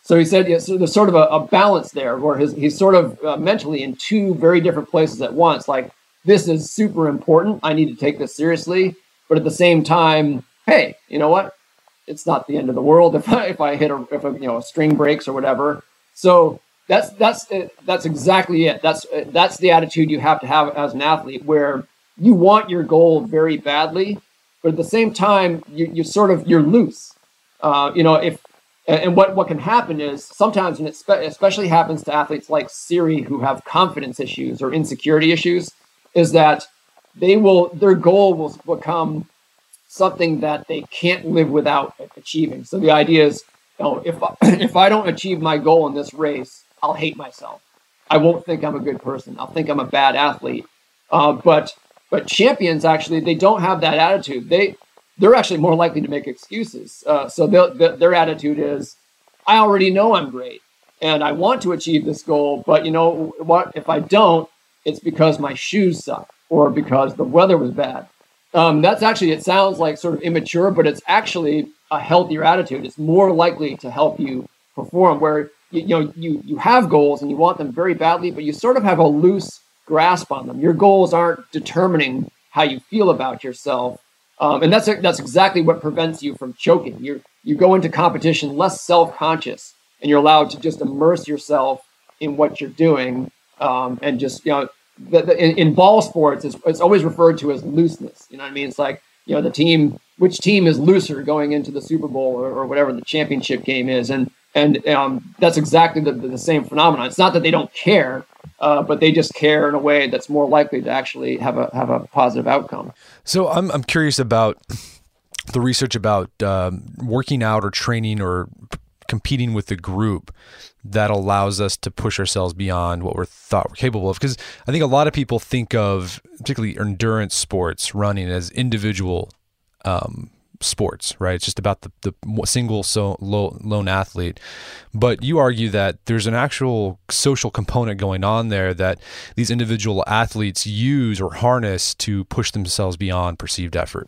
So he said, yeah, so there's sort of a, a balance there where his, he's sort of uh, mentally in two very different places at once. Like this is super important. I need to take this seriously. But at the same time, hey, you know what? It's not the end of the world if I, if I hit a if a, you know a string breaks or whatever. So that's that's that's exactly it. That's that's the attitude you have to have as an athlete, where you want your goal very badly, but at the same time, you you sort of you're loose. Uh, you know, if and what what can happen is sometimes, and it especially happens to athletes like Siri who have confidence issues or insecurity issues, is that they will their goal will become something that they can't live without achieving. So the idea is, you know, if I, if I don't achieve my goal in this race, I'll hate myself. I won't think I'm a good person. I'll think I'm a bad athlete. Uh, but but champions actually they don't have that attitude. They they're actually more likely to make excuses. Uh, so their attitude is, I already know I'm great and I want to achieve this goal, but you know what? If I don't, it's because my shoes suck or because the weather was bad. Um, that's actually, it sounds like sort of immature, but it's actually a healthier attitude. It's more likely to help you perform where you, you know you you have goals and you want them very badly, but you sort of have a loose grasp on them. Your goals aren't determining how you feel about yourself, um, and that's that's exactly what prevents you from choking. You you go into competition less self conscious, and you're allowed to just immerse yourself in what you're doing, um, and just you know the, the, in, in, ball sports, it's, it's always referred to as looseness. You know what I mean? It's like you know the team, which team is looser going into the Super Bowl or, or whatever the championship game is, and and um, that's exactly the, the, same phenomenon. It's not that they don't care, uh, but they just care in a way that's more likely to actually have a have a positive outcome. So I'm I'm curious about the research about um, working out or training or competing with the group that allows us to push ourselves beyond what we're thought we're capable of. Because I think a lot of people think of particularly endurance sports running as individual um, sports, right? It's just about the, the single so lone athlete. But you argue that there's an actual social component going on there that these individual athletes use or harness to push themselves beyond perceived effort.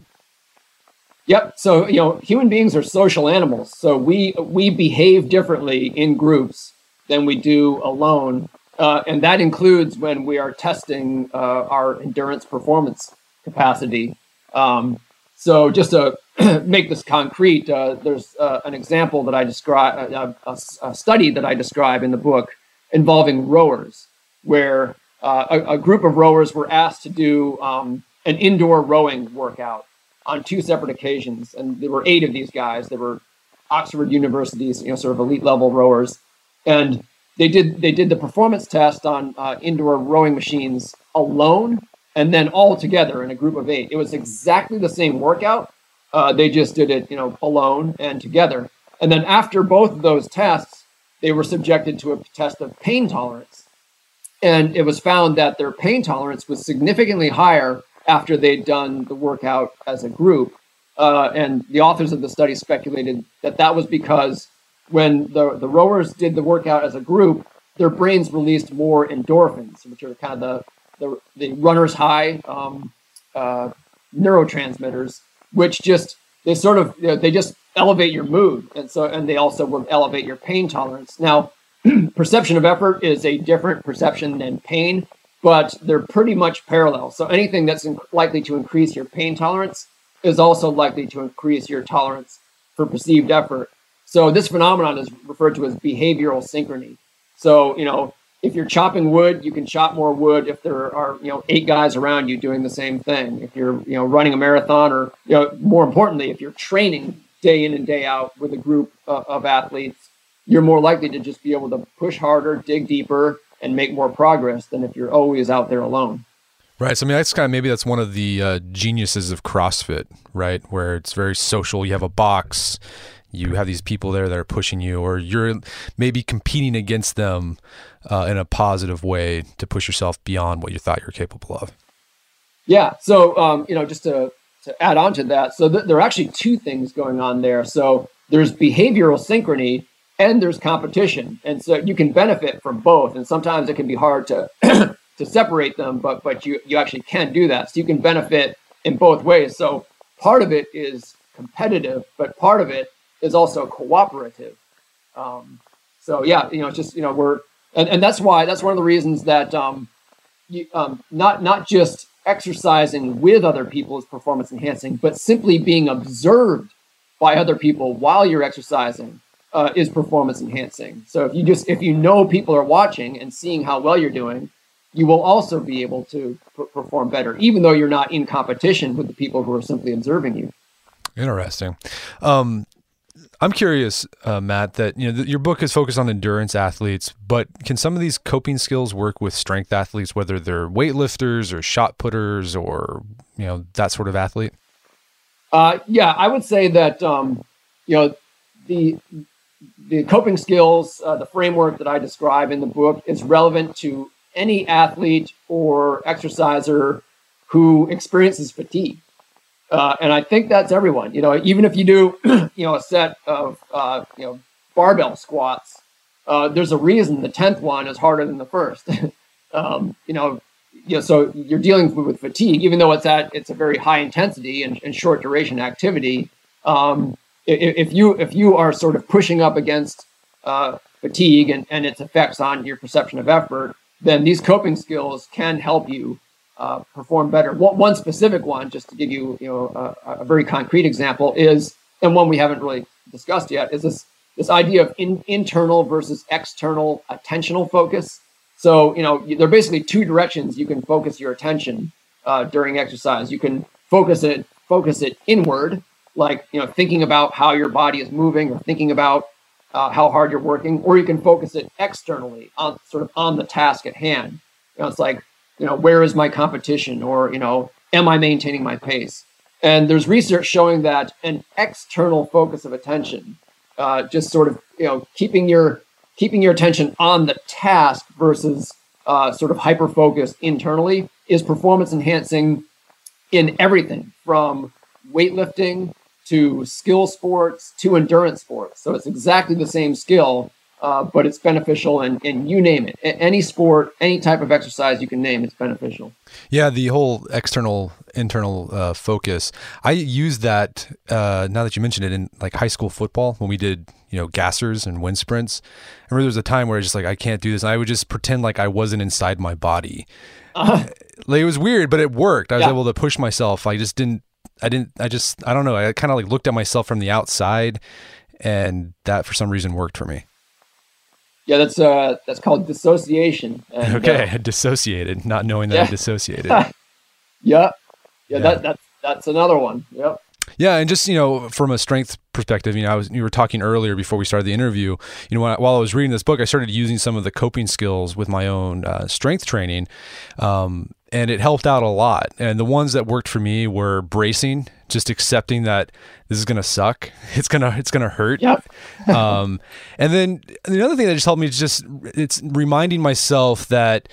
Yep. So you know, human beings are social animals. So we we behave differently in groups than we do alone, uh, and that includes when we are testing uh, our endurance performance capacity. Um, so just to make this concrete, uh, there's uh, an example that I describe, uh, a, a, study that I describe in the book involving rowers, where uh, a, a, group of rowers were asked to do um, an indoor rowing workout on two separate occasions, and there were eight of these guys. They were Oxford University's, you know, sort of elite level rowers, and they did they did the performance test on uh, indoor rowing machines alone, and then all together in a group of eight. It was exactly the same workout. Uh, they just did it, you know, alone and together. And then after both of those tests, they were subjected to a test of pain tolerance, and it was found that their pain tolerance was significantly higher after they'd done the workout as a group. Uh, and the authors of the study speculated that that was because when the, the rowers did the workout as a group, their brains released more endorphins, which are kind of the, the, the runner's high um, uh, neurotransmitters, which just they sort of you know, they just elevate your mood, and so and they also will elevate your pain tolerance. Now, perception of effort is a different perception than pain, but they're pretty much parallel. So anything that's likely to increase your pain tolerance is also likely to increase your tolerance for perceived effort. So this phenomenon is referred to as behavioral synchrony. So, you know, if you're chopping wood, you can chop more wood if there are, you know, eight guys around you doing the same thing. If you're, you know, running a marathon or, you know, more importantly, if you're training day in and day out with a group uh, of athletes, you're more likely to just be able to push harder, dig deeper, and make more progress than if you're always out there alone. Right. So I mean, that's kind of maybe that's one of the uh, geniuses of CrossFit, right? Where it's very social. You have a box, you have these people there that are pushing you, or you're maybe competing against them uh, in a positive way to push yourself beyond what you thought you were capable of. Yeah. So um, you know, just to to add on to that, so th- there are actually two things going on there. So there's behavioral synchrony, and there's competition and so you can benefit from both and sometimes it can be hard to to separate them but but you you actually can do that so you can benefit in both ways so part of it is competitive but part of it is also cooperative um, so yeah you know it's just you know we're and, and that's why that's one of the reasons that um, you, um, not not just exercising with other people is performance enhancing, but simply being observed by other people while you're exercising uh, is performance enhancing. So if you just if you know people are watching and seeing how well you're doing, you will also be able to perform better, even though you're not in competition with the people who are simply observing you. Interesting. Um, I'm curious, uh, Matt, that you know th- your book is focused on endurance athletes, but can some of these coping skills work with strength athletes, whether they're weightlifters or shot putters or you know that sort of athlete? Uh, yeah, I would say that um, you know the the coping skills, uh, the framework that I describe in the book is relevant to any athlete or exerciser who experiences fatigue. Uh, and I think that's everyone. You know, even if you do, you know, a set of uh, you know barbell squats, uh, there's a reason the tenth one is harder than the first. um, you know, you know, so you're dealing with, fatigue, even though it's at it's a very high intensity and, and short duration activity. Um, if, if, you if you are sort of pushing up against uh, fatigue and, and its effects on your perception of effort, then these coping skills can help you uh, perform better. One, one, specific one, just to give you, you know, a, a, very concrete example, is and one we haven't really discussed yet, is this this idea of in, internal versus external attentional focus. So, you know, there are basically two directions you can focus your attention uh, during exercise. You can focus it focus it inward, like you know, thinking about how your body is moving or thinking about uh, how hard you're working, or you can focus it externally on sort of on the task at hand. You know, it's like you know, where is my competition or, you know, am I maintaining my pace? And there's research showing that an external focus of attention, uh, just sort of, you know, keeping your keeping your attention on the task versus uh, sort of hyper focused internally is performance enhancing in everything from weightlifting to skill sports to endurance sports. So it's exactly the same skill, uh, but it's beneficial and, and you name it. Any sport, any type of exercise you can name, it's beneficial. Yeah, the whole external internal uh, focus. I use that uh, now that you mentioned it in like high school football when we did you know gassers and wind sprints. I remember there was a time where I was just like I can't do this, and I would just pretend like I wasn't inside my body. Uh, like it was weird, but it worked. I was yeah. able to push myself. I just didn't. I didn't. I just. I don't know. I kind of like looked at myself from the outside, and that for some reason worked for me. Yeah, that's uh, that's called dissociation. And, okay, uh, dissociated, not knowing that yeah. I dissociated. yeah. yeah, yeah, that that's that's another one. Yep. Yeah, and just you know, from a strength perspective, you know, I was you were talking earlier before we started the interview. You know, I, while I was reading this book, I started using some of the coping skills with my own uh, strength training, um, and it helped out a lot. And the ones that worked for me were bracing, just accepting that this is gonna suck. It's gonna it's gonna hurt. Yep. um, and then the other thing that just helped me is just it's reminding myself that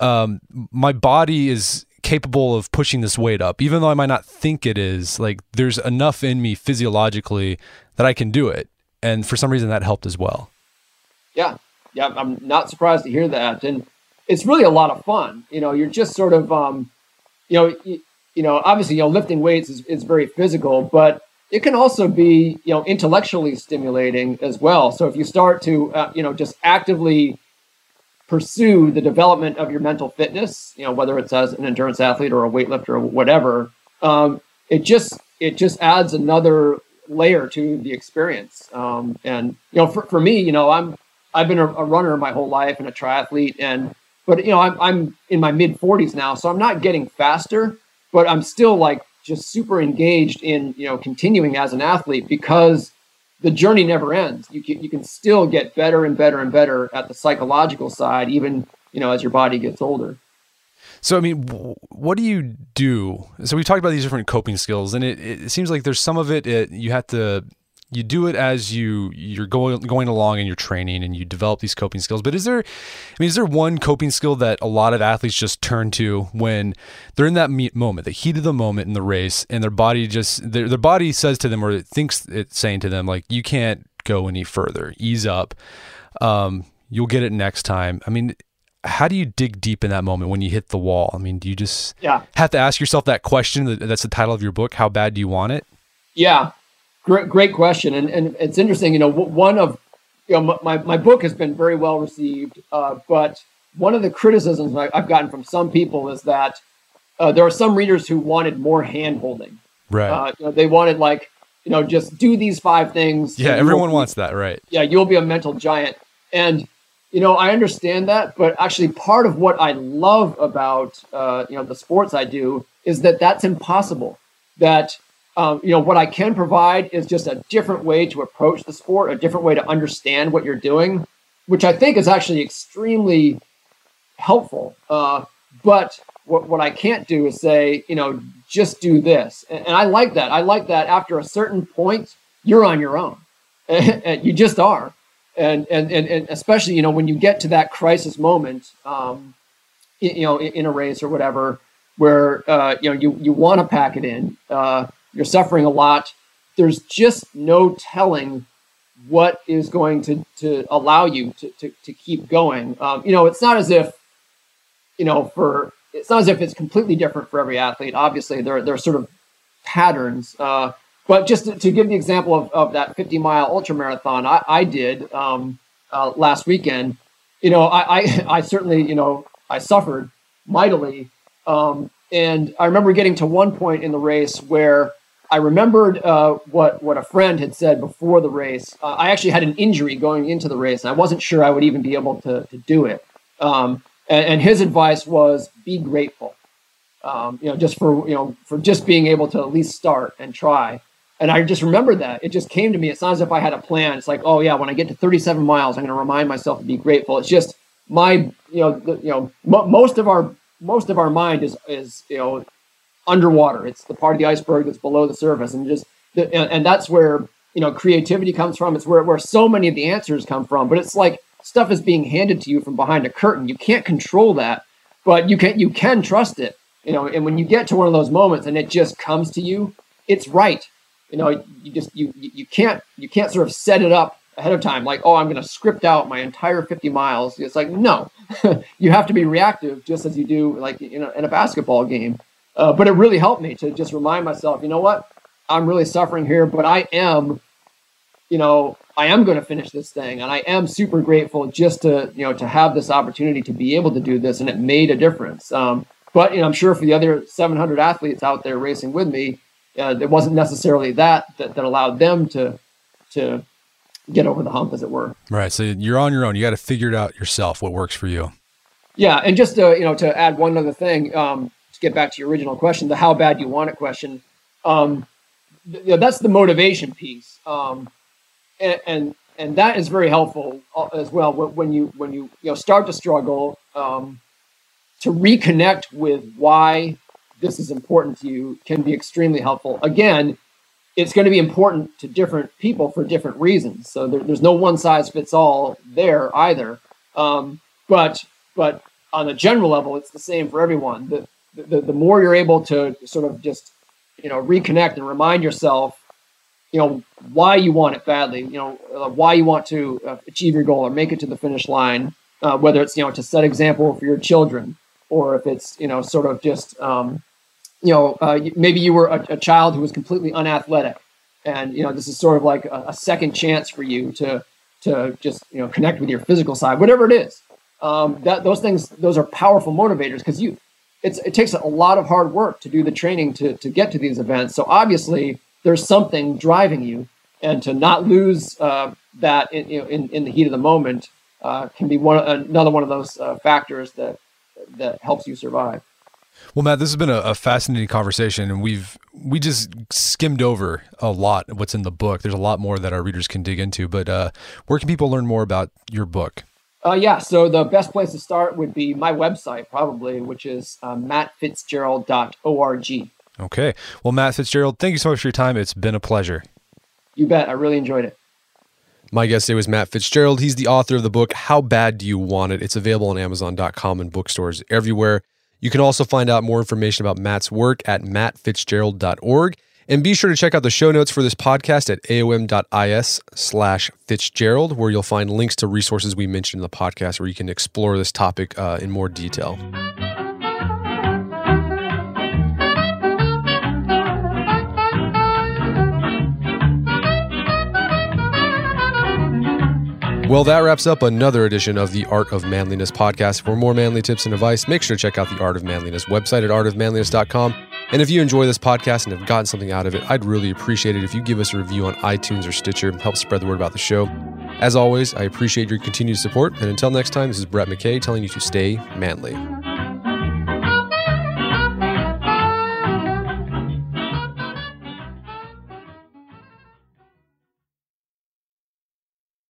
um, my body is capable of pushing this weight up, even though I might not think it is. Like there's enough in me physiologically that I can do it, and for some reason that helped as well. Yeah, yeah, I'm not surprised to hear that, and it's really a lot of fun. You know, you're just sort of, um, you know, you, you know, obviously, you know, lifting weights is, is very physical, but it can also be, you know, intellectually stimulating as well. So if you start to, uh, you know, just actively pursue the development of your mental fitness, you know, whether it's as an endurance athlete or a weightlifter or whatever, um, it just it just adds another layer to the experience. Um, and you know, for, for me, you know, I'm I've been a, a runner my whole life and a triathlete, and but you know, I'm I'm in my mid 40s now, so I'm not getting faster, but I'm still like just super engaged in you know continuing as an athlete because the journey never ends. You can, you can still get better and better and better at the psychological side, even you know as your body gets older. So I mean, what do you do? So we've talked about these different coping skills, and it, it seems like there's some of it, it you have to you do it as you you're going going along in your training and you develop these coping skills. But is there, I mean, is there one coping skill that a lot of athletes just turn to when they're in that moment, the heat of the moment in the race, and their body just their their body says to them or it thinks it's saying to them like you can't go any further, ease up, um, you'll get it next time. I mean. How do you dig deep in that moment when you hit the wall? I mean, do you just yeah. have to ask yourself that question? That's the title of your book. How bad do you want it? Yeah, Great, great question, and and it's interesting. You know, one of you know my my book has been very well received, uh, but one of the criticisms I've gotten from some people is that uh, there are some readers who wanted more hand holding. Right. Uh, you know, they wanted like, you know, just do these five things. Yeah, everyone wants that, right? Yeah, you'll be a mental giant. And you know, I understand that, but actually, part of what I love about uh, you know the sports I do is that that's impossible. That um, you know what I can provide is just a different way to approach the sport, a different way to understand what you're doing, which I think is actually extremely helpful. Uh, but what, what I can't do is say, you know, just do this. And, and I like that. I like that after a certain point, you're on your own. and you just are. And, and, and, and especially, you know, when you get to that crisis moment, um, you know, in, in a race or whatever, where, uh, you know, you, you want to pack it in, uh, you're suffering a lot. There's just no telling what is going to, to allow you to, to, to keep going. Um, you know, it's not as if, you know, for it's not as if it's completely different for every athlete. Obviously, there, there are sort of patterns. Uh, but just to, to, give the example of, of that 50 mile ultra marathon I, I did um, uh, last weekend, you know, I, I, I, certainly, you know, I suffered mightily. Um, and I remember getting to one point in the race where I remembered uh, what what a friend had said before the race. Uh, I actually had an injury going into the race, and I wasn't sure I would even be able to, to do it. Um, and, and his advice was be grateful. Um, you know, just for you know, for just being able to at least start and try. And I just remembered that it just came to me. It's not as if I had a plan. It's like, oh yeah, when I get to 37 miles, I'm going to remind myself to be grateful. It's just my, you know, the, you know, m- most of our most of our mind is is you know underwater. It's the part of the iceberg that's below the surface, and just and, that's where you know creativity comes from. It's where where so many of the answers come from. But it's like stuff is being handed to you from behind a curtain. You can't control that, but you can you can trust it. You know, and when you get to one of those moments and it just comes to you, it's right. You know, you just you you can't you can't sort of set it up ahead of time like oh i'm going to script out my entire 50 miles it's like no you have to be reactive just as you do like you know in a basketball game uh, but it really helped me to just remind myself you know what i'm really suffering here but i am you know I am going to finish this thing, and I am super grateful just to you know to have this opportunity to be able to do this, and it made a difference. Um, but you know, I'm sure for the other 700 athletes out there racing with me, uh, it wasn't necessarily that, that that allowed them to to get over the hump, as it were. Right. So you're on your own. You got to figure it out yourself. What works for you. Yeah, and just to you know to add one other thing um, get back to your original question, the how bad you want it question. Um, th- you know, that's the motivation piece. Um, and, and and that is very helpful uh, as well when you when you you know start to struggle um, to reconnect with why this is important to you can be extremely helpful again it's going to be important to different people for different reasons so there, there's no one size fits all there either um, but but on a general level it's the same for everyone the, the the more you're able to sort of just you know reconnect and remind yourself you know why you want it badly you know uh, why you want to uh, achieve your goal or make it to the finish line uh, whether it's you know to set example for your children or if it's you know sort of just um, you know uh, maybe you were a, a, child who was completely unathletic and you know this is sort of like a, a, second chance for you to to just you know connect with your physical side whatever it is. Um, that those things those are powerful motivators because you it's it takes a lot of hard work to do the training to to get to these events so obviously there's something driving you, and to not lose uh, that in, you know, in, in the heat of the moment uh, can be one another one of those uh, factors that that helps you survive. Well, Matt, this has been a, a, fascinating conversation, and we've we just skimmed over a lot what's in the book. There's a lot more that our readers can dig into, but uh, where can people learn more about your book? Uh, yeah, so the best place to start would be my website, probably, which is uh, mattfitzgerald.org. Okay. Well, Matt Fitzgerald, thank you so much for your time. It's been a pleasure. You bet. I really enjoyed it. My guest today was Matt Fitzgerald. He's the author of the book, How Bad Do You Want It? It's available on Amazon.com and bookstores everywhere. You can also find out more information about Matt's work at mattfitzgerald.org. And be sure to check out the show notes for this podcast at aom.is slash Fitzgerald, where you'll find links to resources we mentioned in the podcast where you can explore this topic uh, in more detail. Well, that wraps up another edition of the Art of Manliness podcast. For more manly tips and advice, make sure to check out the Art of Manliness website at artofmanliness.com. And if you enjoy this podcast and have gotten something out of it, I'd really appreciate it if you give us a review on iTunes or Stitcher. And help spread the word about the show. As always, I appreciate your continued support. And until next time, this is Brett McKay telling you to stay manly.